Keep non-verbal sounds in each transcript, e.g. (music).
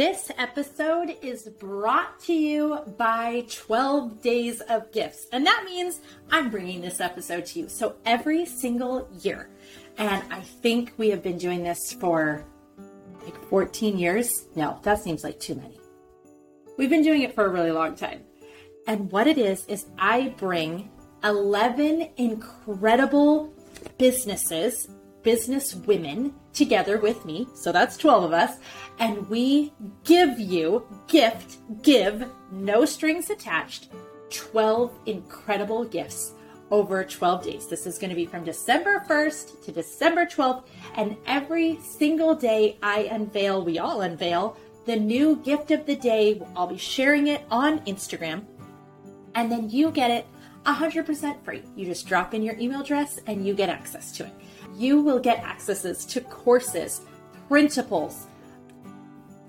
This episode is brought to you by 12 Days of Gifts. And that means I'm bringing this episode to you. So every single year, and I think we have been doing this for like 14 years. No, that seems like too many. We've been doing it for a really long time. And what it is, is I bring 11 incredible businesses business women together with me. So that's 12 of us. And we give you, gift, give, no strings attached, 12 incredible gifts over 12 days. This is going to be from December 1st to December 12th. And every single day I unveil, we all unveil the new gift of the day. I'll be sharing it on Instagram. And then you get it 100% free. You just drop in your email address and you get access to it you will get accesses to courses, printables,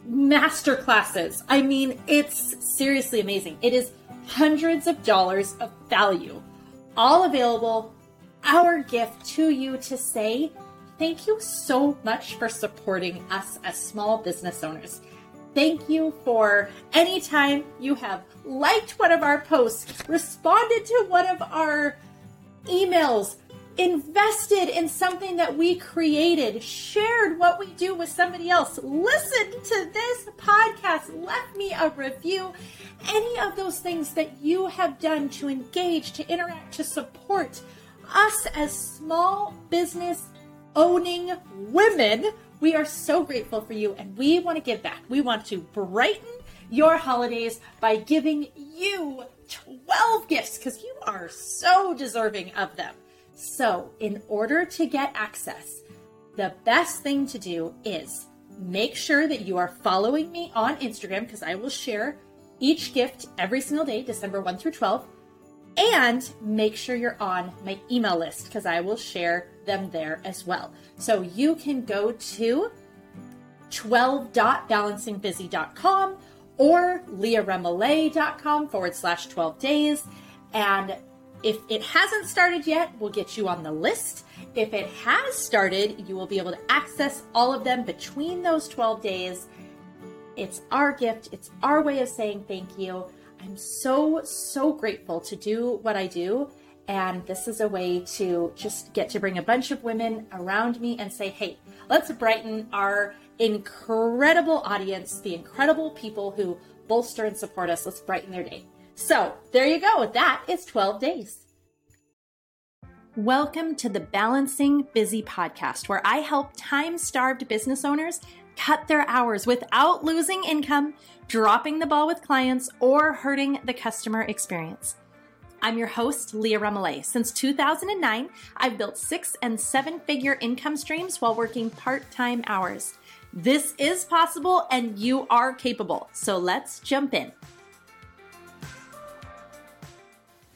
master classes. I mean, it's seriously amazing. It is hundreds of dollars of value, all available. Our gift to you to say thank you so much for supporting us as small business owners. Thank you for anytime you have liked one of our posts, responded to one of our emails, invested in something that we created, shared what we do with somebody else, listened to this podcast, left me a review, any of those things that you have done to engage, to interact, to support us as small business owning women. We are so grateful for you and we want to give back. We want to brighten your holidays by giving you 12 gifts because you are so deserving of them. So, in order to get access, the best thing to do is make sure that you are following me on Instagram because I will share each gift every single day, December 1 through 12. And make sure you're on my email list because I will share them there as well. So you can go to 12.balancingbusy.com or leahremillet.com forward slash 12 days and if it hasn't started yet, we'll get you on the list. If it has started, you will be able to access all of them between those 12 days. It's our gift, it's our way of saying thank you. I'm so, so grateful to do what I do. And this is a way to just get to bring a bunch of women around me and say, hey, let's brighten our incredible audience, the incredible people who bolster and support us. Let's brighten their day. So there you go. That is 12 days. Welcome to the Balancing Busy podcast, where I help time starved business owners cut their hours without losing income, dropping the ball with clients, or hurting the customer experience. I'm your host, Leah Remillet. Since 2009, I've built six and seven figure income streams while working part time hours. This is possible and you are capable. So let's jump in.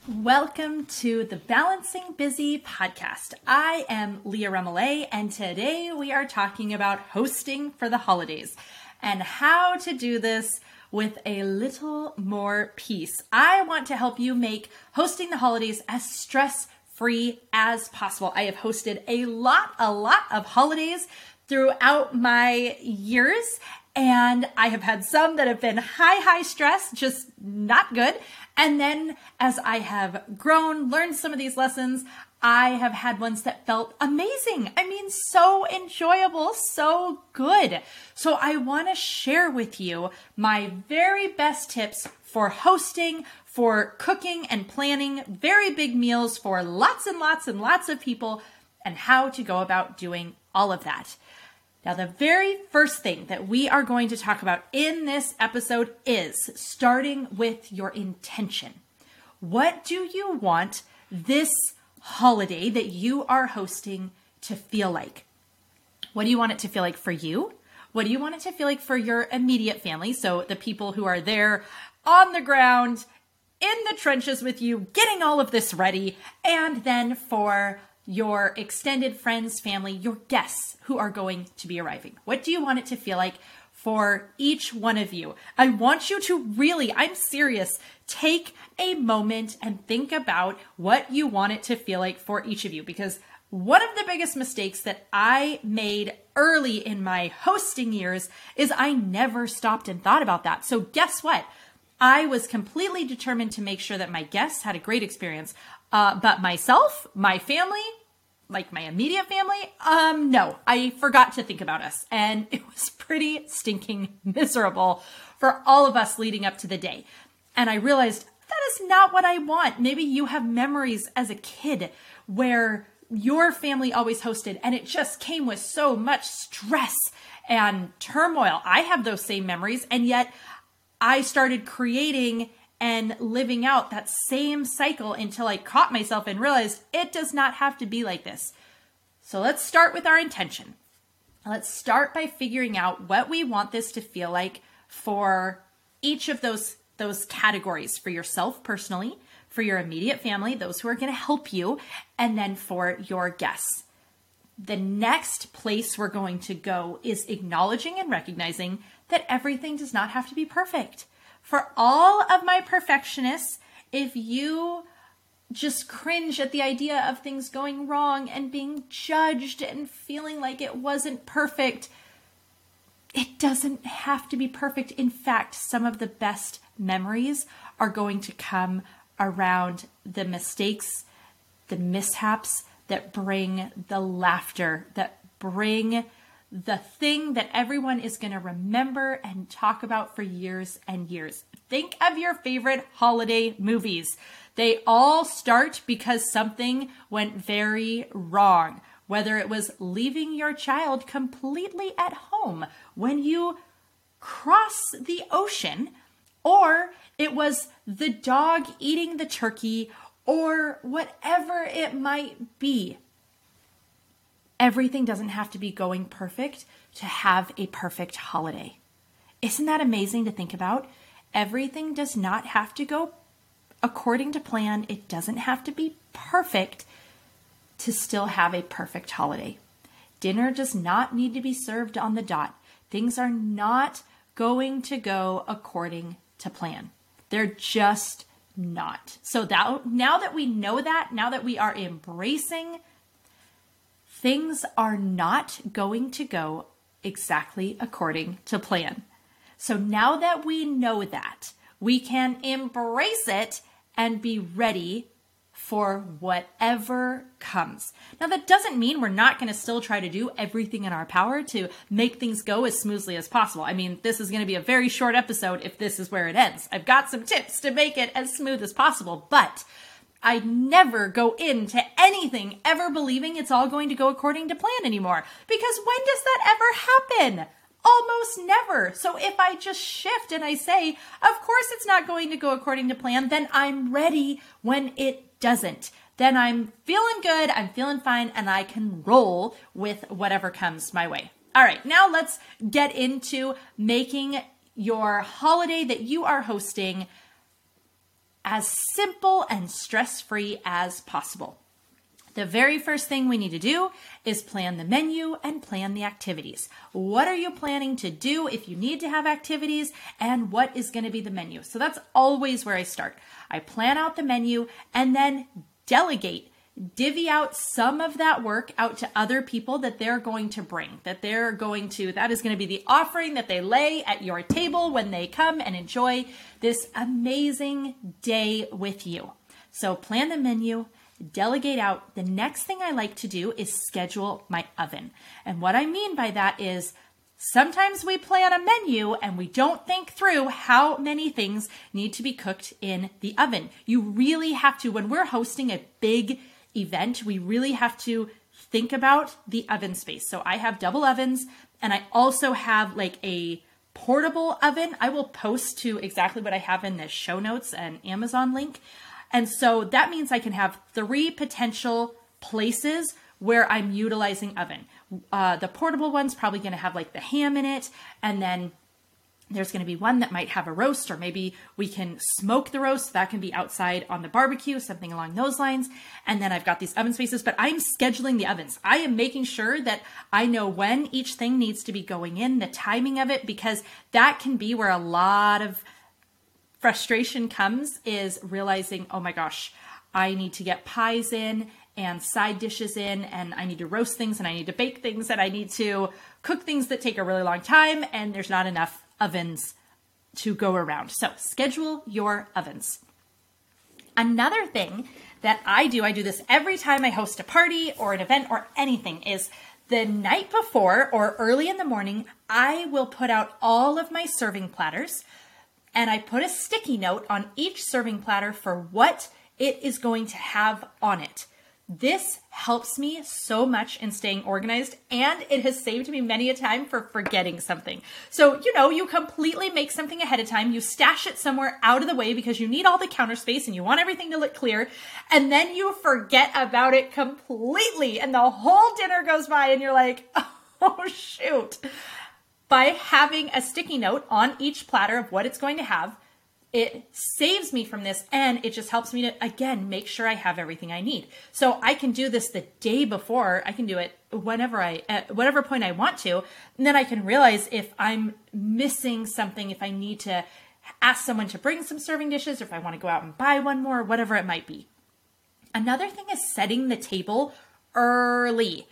Welcome to the Balancing Busy podcast. I am Leah Remillet, and today we are talking about hosting for the holidays and how to do this with a little more peace. I want to help you make hosting the holidays as stress free as possible. I have hosted a lot, a lot of holidays throughout my years, and I have had some that have been high, high stress, just not good. And then as I have grown, learned some of these lessons, I have had ones that felt amazing. I mean, so enjoyable, so good. So I want to share with you my very best tips for hosting, for cooking and planning very big meals for lots and lots and lots of people, and how to go about doing all of that. Now, the very first thing that we are going to talk about in this episode is starting with your intention. What do you want this holiday that you are hosting to feel like? What do you want it to feel like for you? What do you want it to feel like for your immediate family? So, the people who are there on the ground, in the trenches with you, getting all of this ready, and then for your extended friends, family, your guests who are going to be arriving? What do you want it to feel like for each one of you? I want you to really, I'm serious, take a moment and think about what you want it to feel like for each of you because one of the biggest mistakes that I made early in my hosting years is I never stopped and thought about that. So, guess what? I was completely determined to make sure that my guests had a great experience. Uh, but myself, my family, like my immediate family, um, no, I forgot to think about us. And (laughs) it was pretty stinking miserable for all of us leading up to the day. And I realized that is not what I want. Maybe you have memories as a kid where your family always hosted and it just came with so much stress and turmoil. I have those same memories. And yet I started creating and living out that same cycle until I caught myself and realized it does not have to be like this. So let's start with our intention. Let's start by figuring out what we want this to feel like for each of those those categories for yourself personally, for your immediate family, those who are going to help you, and then for your guests. The next place we're going to go is acknowledging and recognizing that everything does not have to be perfect. For all of my perfectionists, if you just cringe at the idea of things going wrong and being judged and feeling like it wasn't perfect, it doesn't have to be perfect. In fact, some of the best memories are going to come around the mistakes, the mishaps that bring the laughter, that bring the thing that everyone is going to remember and talk about for years and years. Think of your favorite holiday movies. They all start because something went very wrong. Whether it was leaving your child completely at home when you cross the ocean, or it was the dog eating the turkey, or whatever it might be everything doesn't have to be going perfect to have a perfect holiday. Isn't that amazing to think about? Everything does not have to go according to plan. It doesn't have to be perfect to still have a perfect holiday. Dinner does not need to be served on the dot. Things are not going to go according to plan. They're just not. So that now that we know that, now that we are embracing things are not going to go exactly according to plan. So now that we know that, we can embrace it and be ready for whatever comes. Now, that doesn't mean we're not going to still try to do everything in our power to make things go as smoothly as possible. I mean, this is going to be a very short episode if this is where it ends. I've got some tips to make it as smooth as possible, but I never go into anything ever believing it's all going to go according to plan anymore. Because when does that ever happen? Almost never. So if I just shift and I say, of course it's not going to go according to plan, then I'm ready when it doesn't. Then I'm feeling good, I'm feeling fine, and I can roll with whatever comes my way. All right, now let's get into making your holiday that you are hosting as simple and stress free as possible. The very first thing we need to do is plan the menu and plan the activities. What are you planning to do if you need to have activities and what is going to be the menu? So that's always where I start. I plan out the menu and then delegate divvy out some of that work out to other people that they're going to bring, that they're going to, that is going to be the offering that they lay at your table when they come and enjoy this amazing day with you. So plan the menu, delegate out. The next thing I like to do is schedule my oven. And what I mean by that is, Sometimes we plan a menu and we don't think through how many things need to be cooked in the oven. You really have to, when we're hosting a big event, we really have to think about the oven space. So I have double ovens and I also have like a portable oven. I will post to exactly what I have in the show notes and Amazon link. And so that means I can have three potential places where I'm utilizing oven. Uh, the portable one's probably going to have like the ham in it, and then there's going to be one that might have a roast, or maybe we can smoke the roast. That can be outside on the barbecue, something along those lines. And then I've got these oven spaces, but I'm scheduling the ovens. I am making sure that I know when each thing needs to be going in, the timing of it, because that can be where a lot of frustration comes is realizing, oh my gosh, I need to get pies in and side dishes in and I need to roast things and I need to bake things and I need to cook things that take a really long time and there's not enough ovens to go around. So schedule your ovens. Another thing that I do, I do this every time I host a party or an event or anything, is the night before or early in the morning, I will put out all of my serving platters and I put a sticky note on each serving platter for what it is going to have on it. This helps me so much in staying organized and it has saved me many a time for forgetting something. So, you know, you completely make something ahead of time, you stash it somewhere out of the way because you need all the counter space and you want everything to look clear, and then you forget about it completely and the whole dinner goes by and you're like, (laughs) oh shoot. By having a sticky note on each platter of what it's going to have, it saves me from this and it just helps me to again make sure i have everything i need. So i can do this the day before. I can do it whenever i at whatever point i want to. And then i can realize if i'm missing something if i need to ask someone to bring some serving dishes or if i want to go out and buy one more whatever it might be. Another thing is setting the table early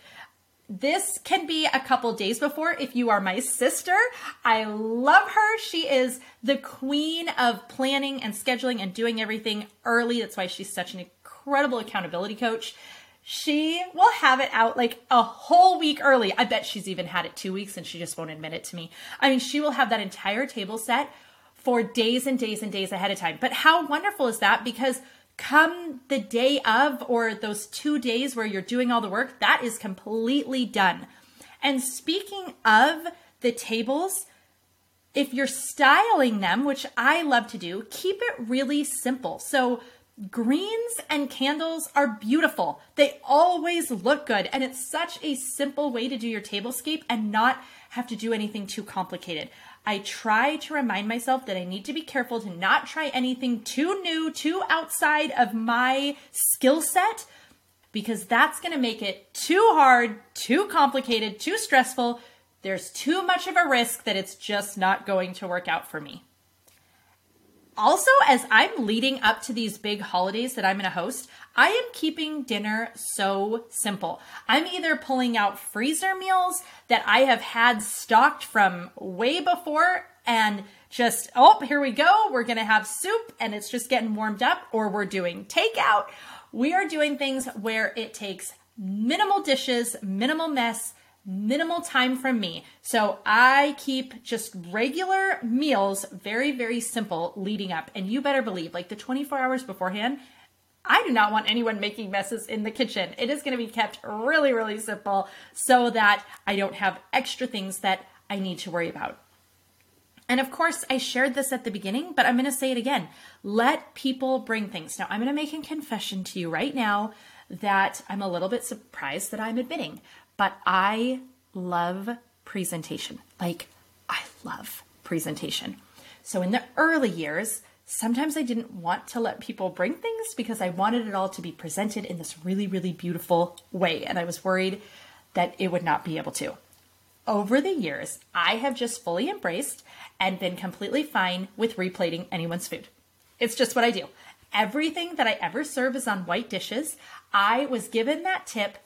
this can be a couple days before if you are my sister. I love her. She is the queen of planning and scheduling and doing everything early. That's why she's such an incredible accountability coach. She will have it out like a whole week early. I bet she's even had it two weeks and she just won't admit it to me. I mean, she will have that entire table set for days and days and days ahead of time. But how wonderful is that? Because come the day of or those two days where you're doing all the work, that is completely done. And speaking of the tables, if you're styling them, which I love to do, keep it really simple. So, greens and candles are beautiful. They always look good. And it's such a simple way to do your tablescape and not have to do anything too complicated. I try to remind myself that I need to be careful to not try anything too new, too outside of my skill set, because that's going to make it too hard, too complicated, too stressful. There's too much of a risk that it's just not going to work out for me. Also, as I'm leading up to these big holidays that I'm going to host, I am keeping dinner so simple. I'm either pulling out freezer meals that I have had stocked from way before and just, oh, here we go. We're going to have soup and it's just getting warmed up, or we're doing takeout. We are doing things where it takes minimal dishes, minimal mess, minimal time from me. So I keep just regular meals, very, very simple leading up. And you better believe, like the 24 hours beforehand, I do not want anyone making messes in the kitchen. It is going to be kept really, really simple so that I don't have extra things that I need to worry about. And of course, I shared this at the beginning, but I'm going to say it again. Let people bring things. Now, I'm going to make a confession to you right now that I'm a little bit surprised that I'm admitting but I love presentation. Like, I love presentation. So in the early years, sometimes I didn't want to let people bring things because I wanted it all to be presented in this really, really beautiful way. And I was worried that it would not be able to. Over the years, I have just fully embraced and been completely fine with replating anyone's food. It's just what I do. Everything that I ever serve is on white dishes. I was given that tip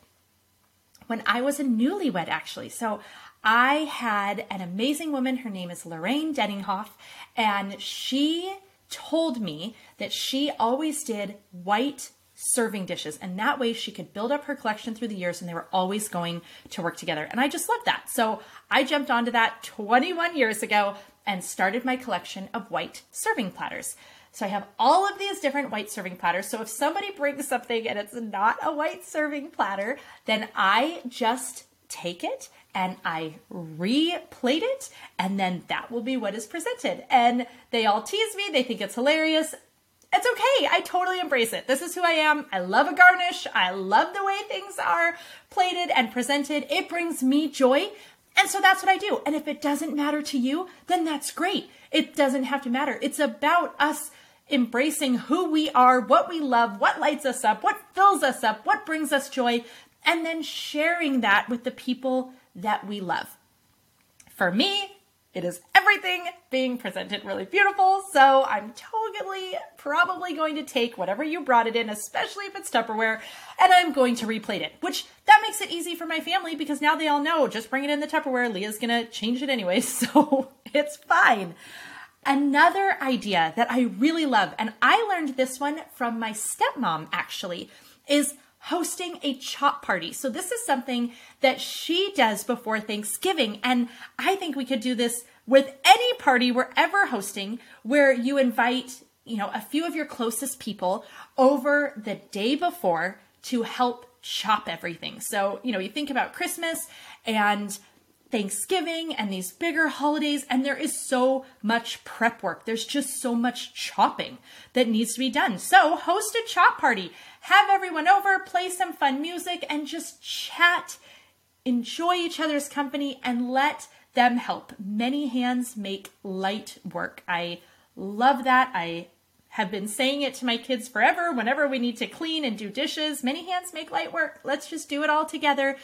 when I was a newlywed, actually. So I had an amazing woman. Her name is Lorraine Denninghoff, and she told me that she always did white serving dishes. And that way she could build up her collection through the years and they were always going to work together. And i just love that. So i jumped onto that 21 years ago and started my collection of white serving platters so I have all of these different white serving platters. So if somebody brings something and it's not a white serving platter, then I just take it and I replate it, and then that will be what is presented. And they all tease me, they think it's hilarious. It's okay. I totally embrace it. This is who I am. I love a garnish. I love the way things are plated and presented. It brings me joy. And so that's what I do. And if it doesn't matter to you, then that's great. It doesn't have to matter. It's about us embracing who we are, what we love, what lights us up, what fills us up, what brings us joy, and then sharing that with the people that we love. For me, It is everything being presented really beautiful. So I'm totally probably going to take whatever you brought it in, especially if it's Tupperware, and I'm going to replate it, which that makes it easy for my family because now they all know just bring it in the Tupperware. Leah's going to change it anyway. (laughs) So it's fine. Another idea that I really love, and I learned this one from my stepmom actually, is hosting a chop party. So this is something that she does before Thanksgiving. And I think we could do this with any party we're ever hosting where you invite, you know, a few of your closest people over the day before to help chop everything. So, you know, you think about Christmas and Thanksgiving and these bigger holidays, and there is so much prep work. There's just so much chopping that needs to be done. So, host a chop party, have everyone over, play some fun music, and just chat, enjoy each other's company, and let them help. Many hands make light work. I love that. I have been saying it to my kids forever whenever we need to clean and do dishes. Many hands make light work. Let's just do it all together.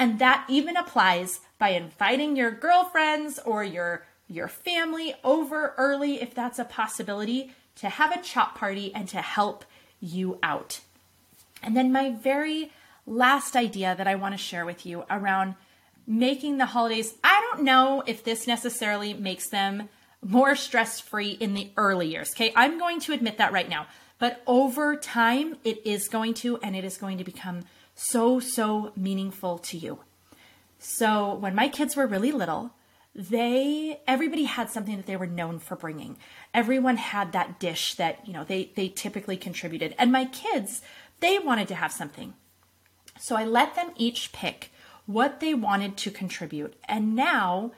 And that even applies by inviting your girlfriends or your your family over early if that's a possibility to have a chop party and to help you out. And then my very last idea that I want to share with you around making the holidays, I don't know if this necessarily makes them more stress free in the early years. Okay, I'm going to admit that right now. But over time, it is going to, and it is going to become so, so meaningful to you. So when my kids were really little, they everybody had something that they were known for bringing. Everyone had that dish that, you know, they they typically contributed. And my kids, they wanted to have something. So I let them each pick what they wanted to contribute. And now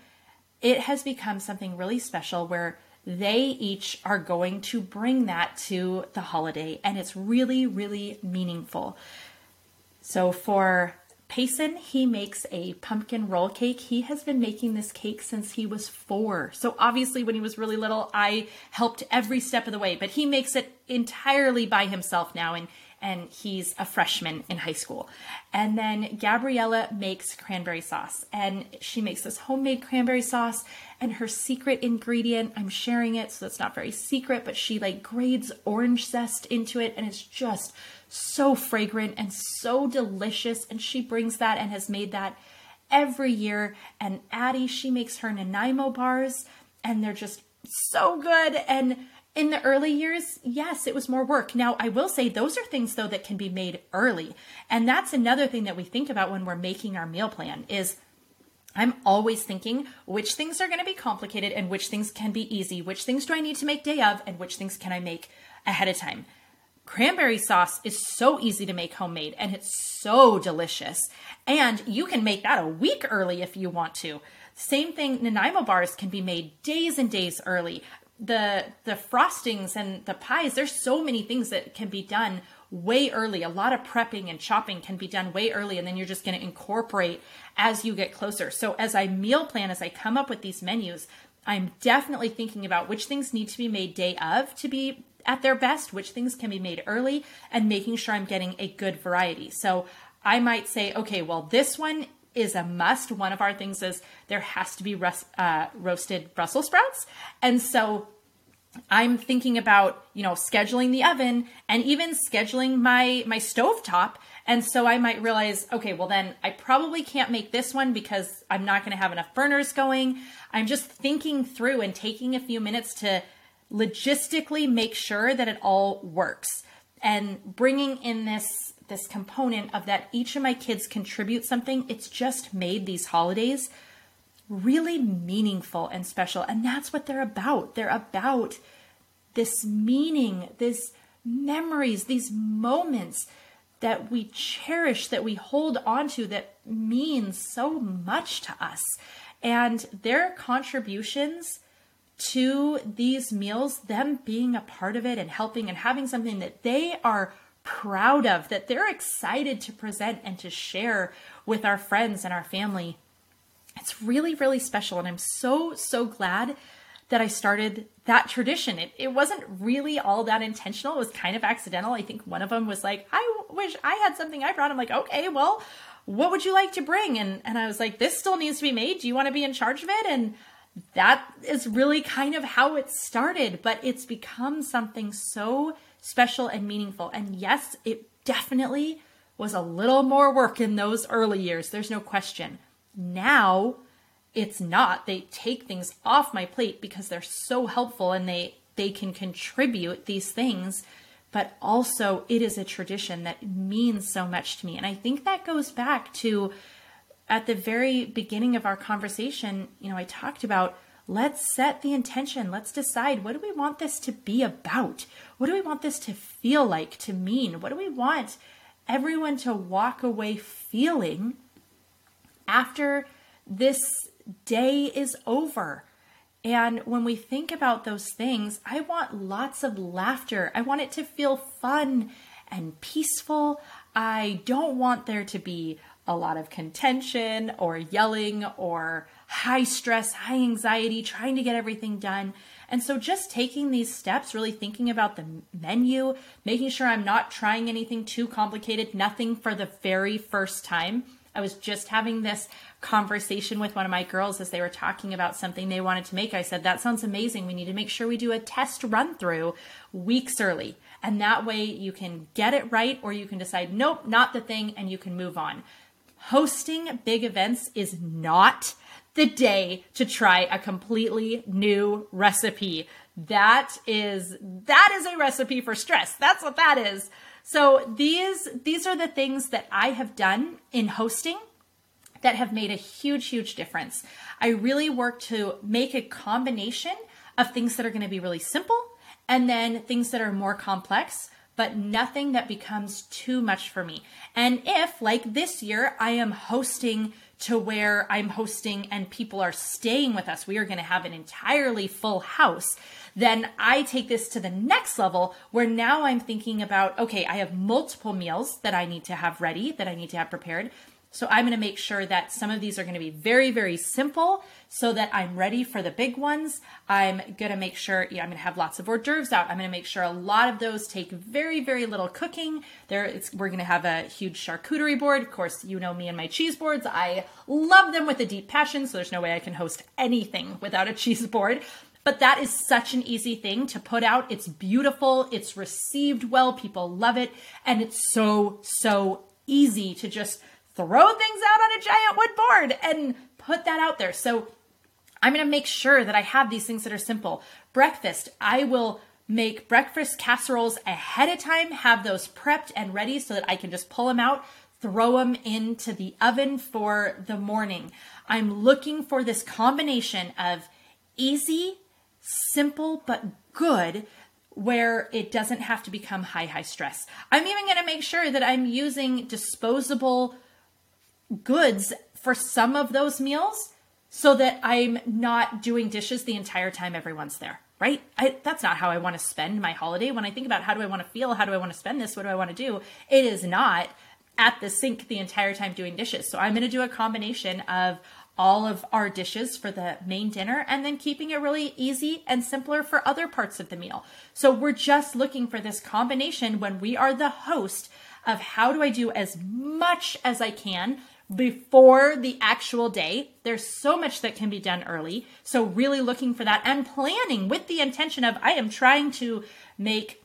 it has become something really special where they each are going to bring that to the holiday and it's really really meaningful. So for Payson, he makes a pumpkin roll cake. He has been making this cake since he was four. So obviously, when he was really little, I helped every step of the way, but he makes it entirely by himself now. And and he's a freshman in high school. And then Gabriella makes cranberry sauce, and she makes this homemade cranberry sauce. And her secret ingredient, I'm sharing it, so it's not very secret, but she like grades orange zest into it, and it's just so fragrant and so delicious. And she brings that and has made that every year. And Addie, she makes her Nanaimo bars, and they're just so good. And in the early years, yes, it was more work. Now, I will say those are things though that can be made early. And that's another thing that we think about when we're making our meal plan is I'm always thinking which things are going to be complicated and which things can be easy. Which things do I need to make day of and which things can I make ahead of time? Cranberry sauce is so easy to make homemade and it's so delicious. And you can make that a week early if you want to. Same thing, Nanaimo bars can be made days and days early the the frostings and the pies there's so many things that can be done way early. A lot of prepping and chopping can be done way early and then you're just going to incorporate as you get closer. So as i meal plan as i come up with these menus i'm definitely thinking about which things need to be made day of to be at their best which things can be made early and making sure i'm getting a good variety. So i might say okay well this one is a must. One of our things is there has to be rust, uh, roasted Brussels sprouts. And so I'm thinking about, you know, scheduling the oven and even scheduling my my stove top. And so I might realize, okay, well then I probably can't make this one because I'm not going to have enough burners going. I'm just thinking through and taking a few minutes to logistically make sure that it all works and bringing in this this component of that each of my kids contribute something, it's just made these holidays really meaningful and special. And that's what they're about. They're about this meaning, these memories, these moments that we cherish, that we hold on to, that means so much to us. And their contributions to these meals, them being a part of it and helping and having something that they are proud of, that they're excited to present and to share with our friends and our family. It's really, really special. And I'm so, so glad that I started that tradition. It, it wasn't really all that intentional. It was kind of accidental. I think one of them was like, I wish I had something I brought. I'm like, okay, well, what would you like to bring? And, and I was like, this still needs to be made. Do you want to be in charge of it? And that is really kind of how it started, but it's become something so special and meaningful. And yes, it definitely was a little more work in those early years. There's no question. Now it's not. They take things off my plate because they're so helpful and they they can contribute these things but also it is a tradition that means so much to me. And I think that goes back to at the very beginning of our conversation, you know, I talked about let's set the intention. Let's decide what do we want this to be about? What do we want this to feel like, to mean? What do we want everyone to walk away feeling after this day is over? And when we think about those things, I want lots of laughter. I want it to feel fun and peaceful. I don't want there to be a lot of contention or yelling or high stress, high anxiety, trying to get everything done. And so just taking these steps, really thinking about the menu, making sure I'm not trying anything too complicated, nothing for the very first time. I was just having this conversation with one of my girls as they were talking about something they wanted to make. I said, That sounds amazing. We need to make sure we do a test run through weeks early. And that way you can get it right or you can decide, Nope, not the thing, and you can move on. Hosting big events is not the day to try a completely new recipe. That is that is a recipe for stress. That's what that is. So these these are the things that I have done in hosting that have made a huge, huge difference. I really work to make a combination of things that are going to be really simple and then things that are more complex, but nothing that becomes too much for me. And if, like this year, I am hosting to where I'm hosting and people are staying with us, we are going to have an entirely full house. Then I take this to the next level where now I'm thinking about okay, I have multiple meals that I need to have ready, that I need to have prepared. So I'm going to make sure that some of these are going to be very, very simple so that I'm ready for the big ones. I'm going to make sure, yeah, I'm going to have lots of hors d'oeuvres out. I'm going to make sure a lot of those take very, very little cooking. There, we're going to have a huge charcuterie board. Of course, you know me and my cheese boards. I love them with a deep passion, so there's no way I can host anything without a (laughs) cheese board. But that is such an easy thing to put out. It's beautiful, it's received well, people love it, and it's so, so easy to just throw things out on a giant wood board and put that out there. So I'm going to make sure that I have these things that are simple. Breakfast, I will make breakfast casseroles ahead of time, have those prepped and ready so that I can just pull them out, throw them into the oven for the morning. I'm looking for this combination of easy, simple, but good where it doesn't have to become high, high stress. I'm even going to make sure that I'm using disposable goods for some of those meals so that I'm not doing dishes the entire time everyone's there, right? I, that's not how I want to spend my holiday. When I think about how do I want to feel, how do I want to spend this, what do I want to do, it is not at the sink the entire time doing dishes. So I'm going to do a combination of all of our dishes for the main dinner and then keeping it really easy and simpler for other parts of the meal. So we're just looking for this combination when we are the host of how do I do as much as I can before the actual day. There's so much that can be done early. So, really looking for that and planning with the intention of I am trying to make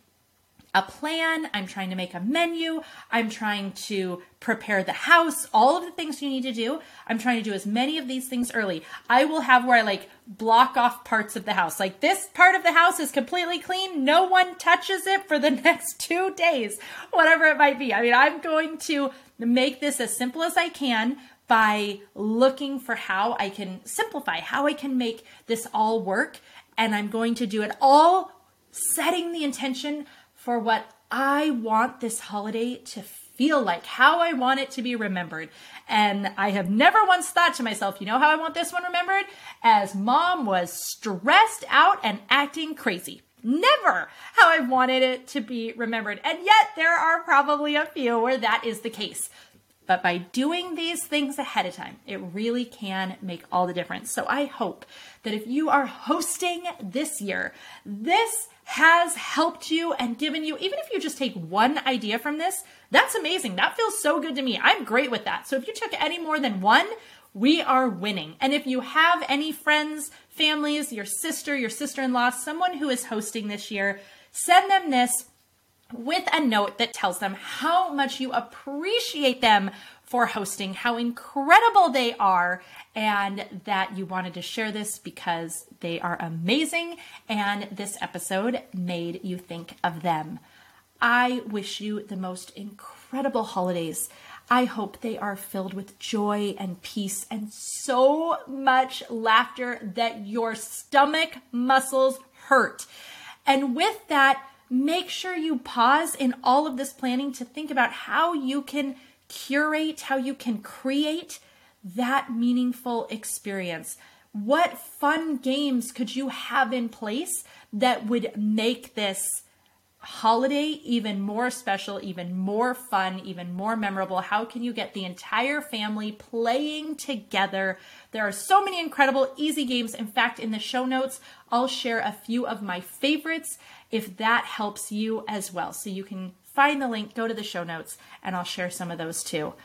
a plan, I'm trying to make a menu, I'm trying to prepare the house, all of the things you need to do. I'm trying to do as many of these things early. I will have where I like block off parts of the house. Like this part of the house is completely clean, no one touches it for the (laughs) next two days, whatever it might be. I mean, I'm going to make this as simple as I can by looking for how I can simplify, how I can make this all work. And I'm going to do it all setting the intention for what I want this holiday to feel like, how I want it to be remembered. And I have never once thought to myself, you know how I want this one remembered? As mom was stressed out and acting crazy. Never how I wanted it to be remembered. And yet there are probably a few where that is the case. But by doing these things ahead of time, it really can make all the difference. So I hope that if you are hosting this year, this has helped you and given you, even if you just take one idea from this, that's amazing. That feels so good to me. I'm great with that. So if you took any more than one, we are winning. And if you have any friends, families, your sister, your sister in law, someone who is hosting this year, send them this with a note that tells them how much you appreciate them for hosting, how incredible they are, and that you wanted to share this because they are amazing and this episode made you think of them. I wish you the most incredible holidays. I hope they are filled with joy and peace and so much laughter that your stomach muscles hurt. And with that, make sure you pause in all of this planning to think about how you can curate, how you can create that meaningful experience. What fun games could you have in place that would make this holiday even more special, even more fun, even more memorable? How can you get the entire family playing together? There are so many incredible, easy games. In fact, in the show notes, I'll share a few of my favorites if that helps you as well. So you can find the link, go to the show notes, and I'll share some of those too.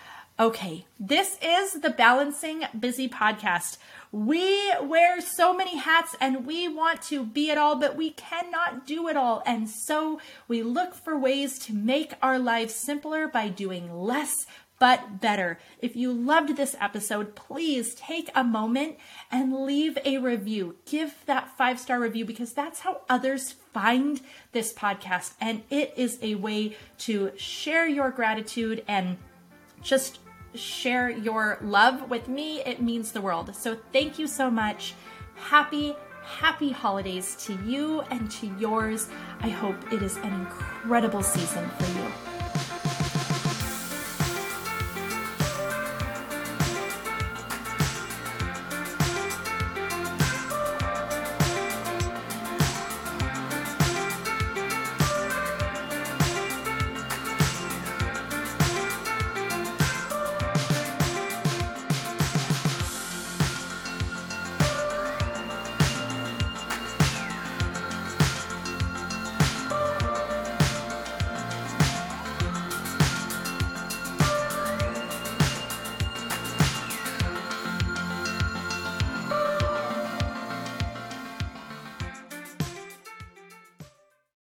Okay, this is the Balancing Busy podcast. We wear so many hats and we want to be it all, but we cannot do it all. And so we look for ways to make our lives simpler by doing less but better. If you loved this episode, please take a moment and leave a review. Give that five star review because that's how others find this podcast. And it is a way to share your gratitude and just share your love with me. It means the world. So thank you so much. Happy, happy holidays to you and to yours. I hope it is an incredible season for you.